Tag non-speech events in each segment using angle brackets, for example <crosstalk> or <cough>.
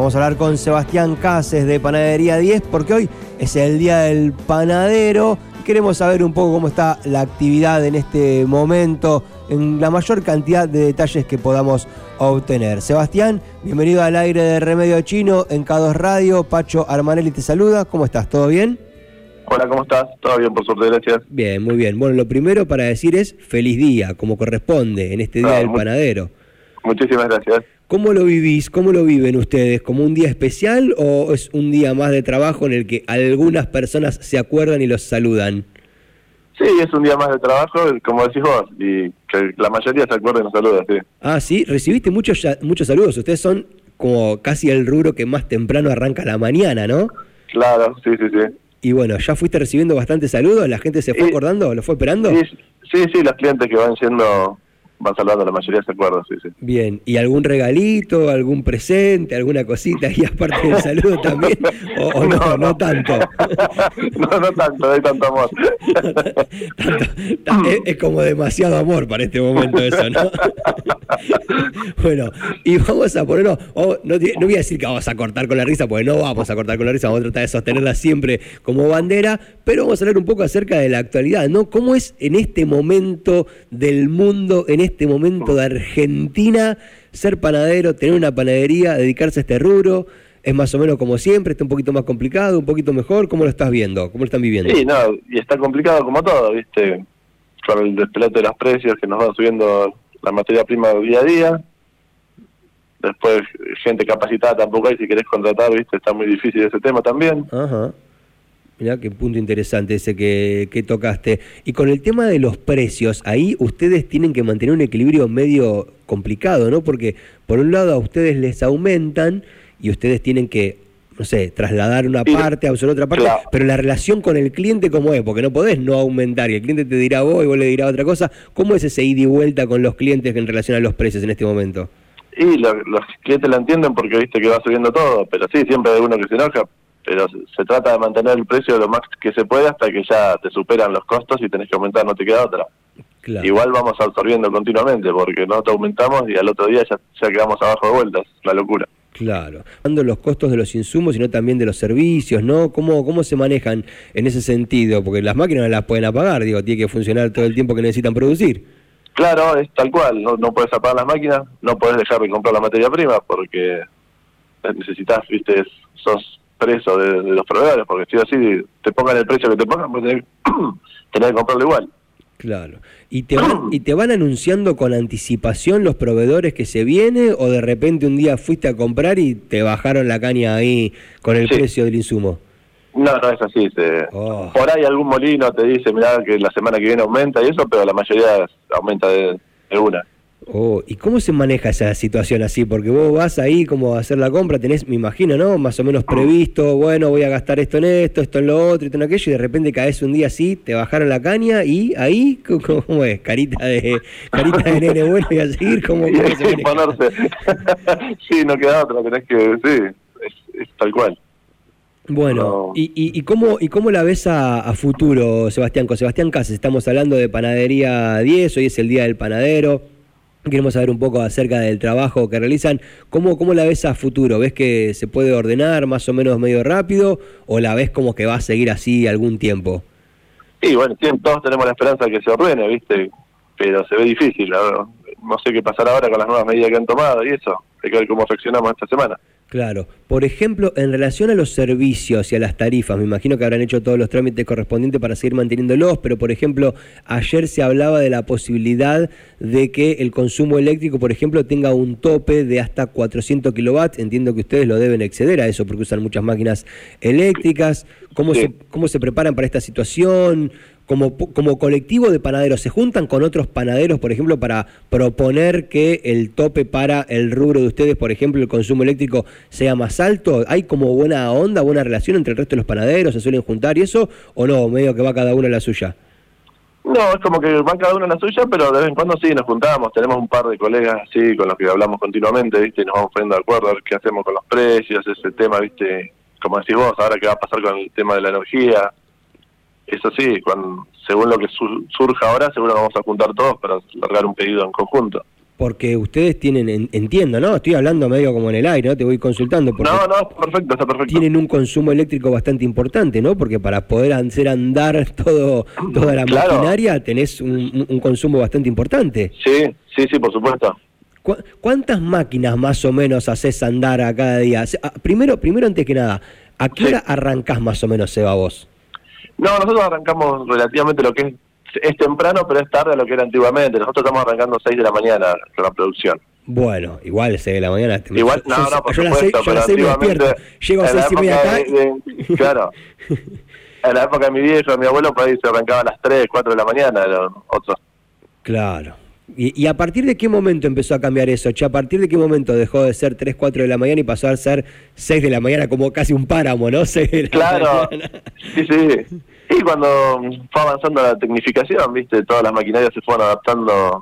Vamos a hablar con Sebastián Cases de Panadería 10 porque hoy es el Día del Panadero. Queremos saber un poco cómo está la actividad en este momento, en la mayor cantidad de detalles que podamos obtener. Sebastián, bienvenido al aire de Remedio Chino en K2 Radio. Pacho Armanelli te saluda. ¿Cómo estás? ¿Todo bien? Hola, ¿cómo estás? Todo bien, por suerte, gracias. Bien, muy bien. Bueno, lo primero para decir es feliz día, como corresponde en este Día del Panadero. Muchísimas gracias. ¿Cómo lo vivís? ¿Cómo lo viven ustedes? ¿Como un día especial o es un día más de trabajo en el que algunas personas se acuerdan y los saludan? Sí, es un día más de trabajo, como decís vos, y que la mayoría se acuerda y nos saluda, sí. Ah, sí, recibiste muchos, muchos saludos. Ustedes son como casi el rubro que más temprano arranca la mañana, ¿no? Claro, sí, sí, sí. Y bueno, ¿ya fuiste recibiendo bastantes saludos? ¿La gente se fue acordando? ¿Lo fue esperando? Sí, sí, sí, los clientes que van siendo van saludando, la mayoría se acuerdan, sí, sí. Bien, ¿y algún regalito, algún presente, alguna cosita y <laughs> aparte del saludo también? ¿O, no, no, tanto? <laughs> no, no tanto, no hay tanto amor. <laughs> es, como demasiado amor para este momento eso, ¿no? bueno, y vamos a ponernos, no, no voy a decir que vamos a cortar con la risa, porque no vamos a cortar con la risa, vamos a tratar de sostenerla siempre como bandera, pero vamos a hablar un poco acerca de la actualidad, ¿no? ¿Cómo es en este momento del mundo, en este este momento de Argentina ser panadero, tener una panadería, dedicarse a este rubro? ¿Es más o menos como siempre? ¿Está un poquito más complicado, un poquito mejor? ¿Cómo lo estás viendo? ¿Cómo lo están viviendo? Sí, no, y está complicado como todo, ¿viste? Con el despelote de los precios que nos van subiendo la materia prima día a día. Después, gente capacitada tampoco hay, si querés contratar, ¿viste? Está muy difícil ese tema también. Ajá. Mirá qué punto interesante ese que, que, tocaste. Y con el tema de los precios, ahí ustedes tienen que mantener un equilibrio medio complicado, ¿no? Porque por un lado a ustedes les aumentan y ustedes tienen que, no sé, trasladar una parte, absorber otra parte, pero la relación con el cliente, ¿cómo es? Porque no podés no aumentar y el cliente te dirá vos y vos le dirá otra cosa. ¿Cómo es ese ida y vuelta con los clientes en relación a los precios en este momento? Y los clientes lo entienden porque viste que va subiendo todo, pero sí, siempre hay uno que se enoja, pero se trata de mantener el precio lo más que se puede hasta que ya te superan los costos y tenés que aumentar, no te queda otra. Igual vamos absorbiendo continuamente porque no te aumentamos y al otro día ya, ya quedamos abajo de vueltas, la locura. Claro, dando los costos de los insumos, sino también de los servicios, ¿no? ¿Cómo, ¿Cómo se manejan en ese sentido? Porque las máquinas no las pueden apagar, digo, tiene que funcionar todo el tiempo que necesitan producir. Claro, es tal cual, no, no puedes apagar las máquinas, no puedes dejar de comprar la materia prima porque necesitas, viste, sos preso de, los proveedores, porque si así te pongan el precio que te pongan, pues <clears throat> tenés, que comprarlo igual. Claro. ¿Y te, van, ¿Y te van anunciando con anticipación los proveedores que se viene o de repente un día fuiste a comprar y te bajaron la caña ahí con el precio del insumo? No, no es así. Oh. Por ahí algún molino te dice, mira, que la semana que viene aumenta y eso, pero la mayoría aumenta de una. Oh, ¿y cómo se maneja esa situación así? Porque vos vas ahí como a hacer la compra, tenés, me imagino, ¿no? Más o menos previsto, bueno, voy a gastar esto en esto, esto en lo otro, esto en aquello, y de repente caes un día así, te bajaron la caña y ahí, <laughs> ¿cómo es? Carita de <laughs> carita de nene bueno y a seguir, ¿cómo, ponerse. <laughs> sí, no queda otra, tenés que, sí, es, tal cual. Bueno, y, y, cómo, ¿y cómo la ves a, a, futuro, Sebastián? Con Sebastián Casas, estamos hablando de Panadería 10, hoy es el Día del Panadero. Queremos saber un poco acerca del trabajo que realizan. ¿Cómo, ¿Cómo la ves a futuro? ¿Ves que se puede ordenar más o menos medio rápido o la ves como que va a seguir así algún tiempo? Sí, bueno, todos tenemos la esperanza de que se ordene, ¿viste? Pero se ve difícil. ¿no? no sé qué pasará ahora con las nuevas medidas que han tomado y eso. Hay que ver cómo reaccionamos esta semana. Claro. Por ejemplo, en relación a los servicios y a las tarifas, me imagino que habrán hecho todos los trámites correspondientes para seguir manteniéndolos, pero por ejemplo, ayer se hablaba de la posibilidad de que el consumo eléctrico, por ejemplo, tenga un tope de hasta 400 kilowatts. Entiendo que ustedes lo deben exceder a eso porque usan muchas máquinas eléctricas. ¿Cómo, se, cómo se preparan para esta situación? Como, como colectivo de panaderos, ¿se juntan con otros panaderos, por ejemplo, para proponer que el tope para el rubro de ustedes, por ejemplo, el consumo eléctrico, sea más alto? ¿Hay como buena onda, buena relación entre el resto de los panaderos? ¿Se suelen juntar y eso? ¿O no? Medio que va cada uno a la suya. No, es como que va cada uno a la suya, pero de vez en cuando sí nos juntamos. Tenemos un par de colegas así con los que hablamos continuamente, ¿viste? Y nos vamos poniendo de acuerdo a ver qué hacemos con los precios, ese tema, ¿viste? Como decís vos, ahora qué va a pasar con el tema de la energía eso sí, cuando, según lo que surja ahora, seguro vamos a juntar todos para largar un pedido en conjunto. porque ustedes tienen, entiendo, ¿no? Estoy hablando medio como en el aire, ¿no? Te voy consultando. no, no, perfecto, está perfecto. Tienen un consumo eléctrico bastante importante, ¿no? Porque para poder hacer andar <laughs> todo toda la maquinaria tenés un, consumo bastante importante. Sí, sí, sí, por supuesto. ¿Cuántas máquinas más o menos haces andar a cada día? Ah, primero, primero antes que nada, ¿a qué hora arrancás más o menos, Seba, vos? No, nosotros arrancamos relativamente lo que es es temprano, pero es tarde a lo que era antiguamente. Nosotros estamos arrancando 6 de la mañana con la producción. Bueno, igual 6 de la mañana. Igual, no, no, por supuesto, pero antiguamente... Llego a 6 y media acá. claro. <laughs> en la época de mi viejo, de mi abuelo, por ahí se arrancaba a las 3, 4 de la mañana, otros. Claro. ¿Y, a partir de qué momento empezó a cambiar eso? ¿A partir de qué momento dejó de ser 3, 4 de la mañana y pasó a ser 6 de la mañana como casi un páramo, ¿no? <laughs> claro, sí, sí. Y cuando fue avanzando la tecnificación, viste, todas las maquinarias se fueron adaptando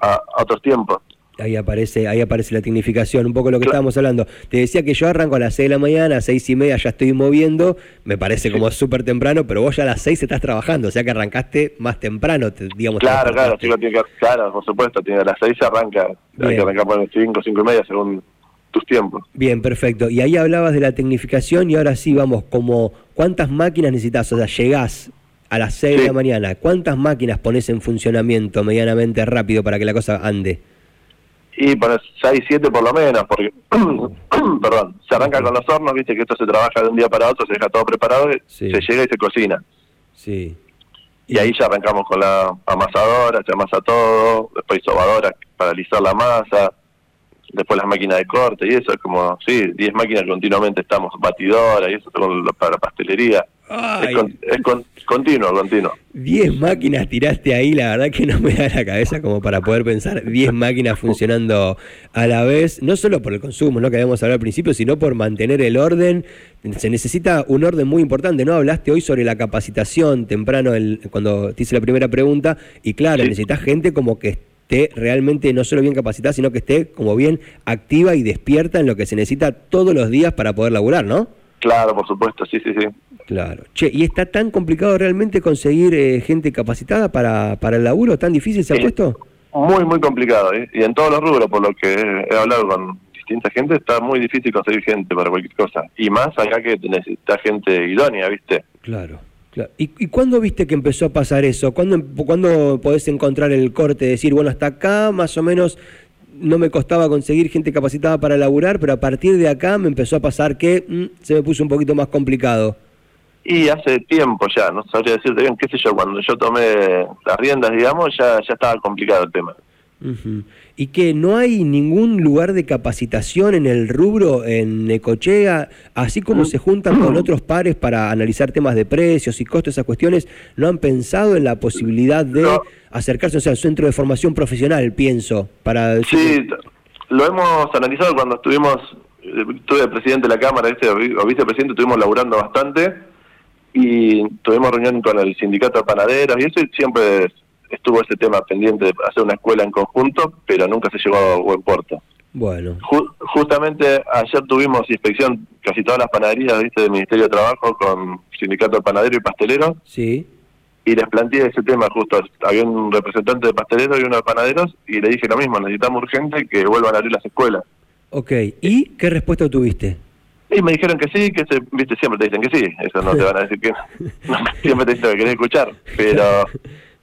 a, otros tiempos. Ahí aparece, ahí aparece la tecnificación, un poco lo que estábamos hablando. Te decía que yo arranco a las 6 de la mañana, a 6 y media ya estoy moviendo, me parece como súper temprano, pero vos ya a las 6 estás trabajando, o sea que arrancaste más temprano, digamos. Claro, claro, sí, tiene que, claro, por supuesto, tiene, a las 6 se arranca, hay que arrancar por 5, 5 y media según tus tiempos. Bien, perfecto. Y ahí hablabas de la tecnificación y ahora sí, vamos, como ¿cuántas máquinas necesitas? O sea, llegás a las 6 de la mañana, ¿cuántas máquinas pones en funcionamiento medianamente rápido para que la cosa ande? Y pones 6, 7 por lo menos, porque, <clears throat> perdón, se arranca con los hornos, viste que esto se trabaja de un día para otro, se deja todo preparado, se llega y se cocina. Sí. Y ahí ya arrancamos con la amasadora, se amasa todo, después sobadora para alisar la masa, después las máquinas de corte y eso, es como, sí, 10 máquinas continuamente estamos, batidoras y eso para pastelería. Es, continuo, continuo. 10 máquinas tiraste ahí, la verdad que <laughs> no me da la cabeza como para poder pensar 10 máquinas funcionando a la vez, no solo por el consumo, ¿no? que habíamos hablado al principio, sino por mantener el orden. Se necesita un orden muy importante, ¿no? Hablaste hoy sobre la capacitación temprano el, cuando te hice la primera pregunta, y claro, necesitas gente como que esté realmente no solo bien capacitada, sino que esté como bien activa y despierta en lo que se necesita todos los días para poder laburar, ¿no? Claro, por supuesto, sí, sí, sí. Claro. Che, ¿y está tan complicado realmente conseguir eh, gente capacitada para, para el laburo? ¿Tan difícil se ha puesto? Muy, muy complicado. ¿eh? Y en todos los rubros, por lo que he hablado con distinta gente, está muy difícil conseguir gente para cualquier cosa. Y más acá que necesita gente idónea, ¿viste? Claro. ¿Y, ¿Y, cuándo viste que empezó a pasar eso? ¿Cuándo, ¿Cuándo podés encontrar el corte? Decir, bueno, hasta acá más o menos no me costaba conseguir gente capacitada para laburar, pero a partir de acá me empezó a pasar que mm, se me puso un poquito más complicado. Y hace tiempo ya, no sabría decirte bien, qué sé yo, cuando yo tomé las riendas, digamos, ya, ya estaba complicado el tema. Y que no hay ningún lugar de capacitación en el rubro en Necochea, así como se juntan con otros pares para analizar temas de precios y costos, esas cuestiones, ¿no han pensado en la posibilidad de acercarse o sea, al centro de formación profesional, pienso, para... Sí, lo hemos analizado cuando estuvimos, estuve presidente de la Cámara, este, o vicepresidente, estuvimos laburando bastante y tuvimos reunión con el sindicato de panaderos y eso siempre estuvo ese tema pendiente de hacer una escuela en conjunto, pero nunca se llegó a buen puerto. Bueno. justamente ayer tuvimos inspección casi todas las panaderías ¿viste? del Ministerio de Trabajo con Sindicato de Panadero y Pastelero. Sí. Y les planteé ese tema justo. Había un representante de pasteleros y uno de panaderos y le dije lo mismo, necesitamos urgente que vuelvan a abrir las escuelas. Ok, ¿y qué respuesta tuviste? Y me dijeron que sí, que se, viste, siempre te dicen que sí, eso no te van a decir que <laughs> no, siempre te dicen que querés escuchar, pero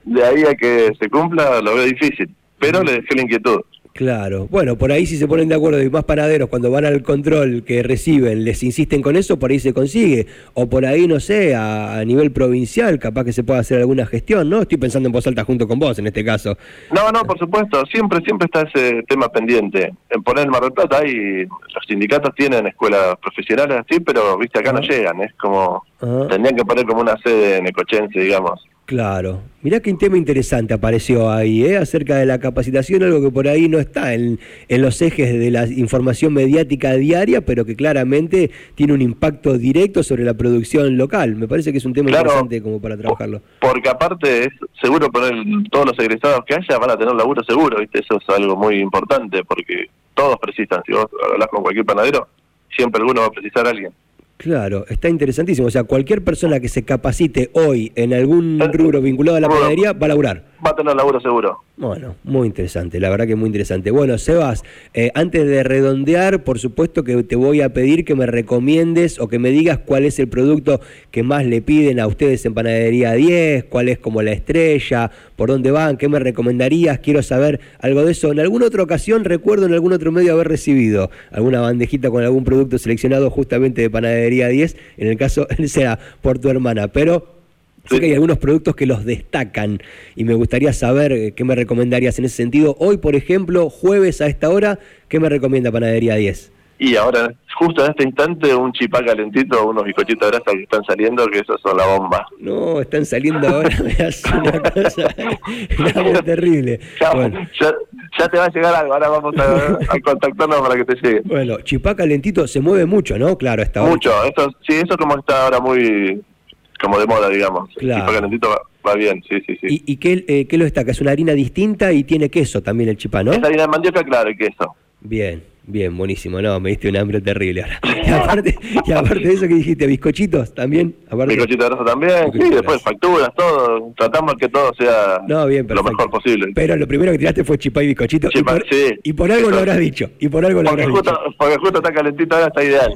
de ahí a que se cumpla lo veo difícil, pero le dejé la inquietud. Claro, bueno, por ahí si se ponen de acuerdo y más panaderos cuando van al control que reciben les insisten con eso, por ahí se consigue. O por ahí, no sé, a, nivel provincial capaz que se pueda hacer alguna gestión, ¿no? Estoy pensando en voz alta junto con vos en este caso. No, no, por supuesto, siempre siempre está ese tema pendiente. En poner el Mar del Plata hay, los sindicatos tienen escuelas profesionales así, pero viste acá no llegan, es como, tendrían que poner como una sede en Ecochense, digamos. Claro. Mirá qué tema interesante apareció ahí, ¿eh? acerca de la capacitación, algo que por ahí no está en, en, los ejes de la información mediática diaria, pero que claramente tiene un impacto directo sobre la producción local. Me parece que es un tema interesante como para trabajarlo. Porque aparte es seguro poner todos los egresados que haya van a tener laburo seguro, ¿viste? Eso es algo muy importante porque todos precisan. Si vos hablas con cualquier panadero, siempre alguno va a precisar a alguien. Claro, está interesantísimo. O sea, cualquier persona que se capacite hoy en algún rubro vinculado a la panadería va a laburar. Va a tener laburo seguro. Bueno, muy interesante, la verdad que muy interesante. Bueno, Sebas, eh, antes de redondear, por supuesto que te voy a pedir que me recomiendes o que me digas cuál es el producto que más le piden a ustedes en Panadería 10, cuál es como la estrella, por dónde van, qué me recomendarías, quiero saber algo de eso. En alguna otra ocasión recuerdo en algún otro medio haber recibido alguna bandejita con algún producto seleccionado justamente de Panadería 10, en el caso <laughs> sea por tu hermana, pero Sé que hay algunos productos que los destacan y me gustaría saber eh, qué me recomendarías en ese sentido. Hoy, por ejemplo, jueves a esta hora, ¿qué me recomienda Panadería 10? Y ahora, justo en este instante, un chipá calentito, unos bizcochitos de grasa que están saliendo, que esos son la bomba. No, están saliendo ahora, <laughs> me hace una cosa terrible. Ya, te va a llegar algo, ahora vamos a, contactarnos para que te llegue. Bueno, chipá calentito se mueve mucho, ¿no? Claro, está Mucho, esto, sí, eso como está ahora muy como de moda, digamos. Claro. El calentito va, bien, sí, sí, sí. ¿Y, y qué, eh, qué, lo destaca? ¿Es una harina distinta y tiene queso también el chipá, no? Es harina de mandioca, claro, y queso. Bien, Bien, buenísimo. No, me diste un hambre terrible ahora. <laughs> Y aparte, y aparte de eso que dijiste, bizcochitos también. Aparte bizcochitos de también. Sí, después facturas, todo. Tratamos que todo sea lo mejor posible. Pero lo primero que tiraste fue chipá y bizcochito. y, por, sí. y por algo lo habrás dicho. Y por algo lo habrás justo, dicho. Porque justo está calentito ahora, está ideal.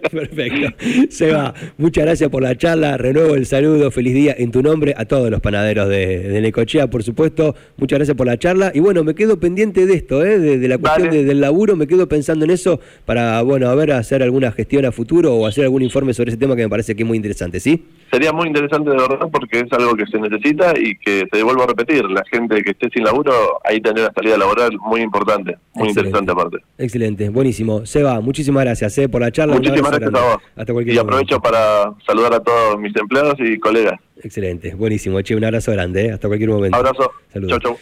<laughs> Perfecto. Seba, muchas gracias por la charla. Renuevo el saludo. Feliz día en tu nombre a todos los panaderos de, de Necochea, por supuesto. Muchas gracias por la charla. Y bueno, me quedo pendiente de esto, ¿eh? de, la cuestión del laburo me quedo pensando en eso para, bueno, a ver, hacer alguna gestión a futuro o hacer algún informe sobre ese tema que me parece que es muy interesante, ¿sí? Sería muy interesante de verdad porque es algo que se necesita y que se vuelvo a repetir, la gente que esté sin laburo, ahí tendrá una salida laboral muy importante, muy interesante aparte. Excelente, buenísimo. Seba, muchísimas gracias eh, por la charla. Muchísimas gracias a vos. Hasta cualquier y aprovecho para saludar a todos mis empleados y colegas. Excelente, buenísimo. Che, un abrazo grande, eh. hasta cualquier momento. Abrazo. Saludos. Chau, chau.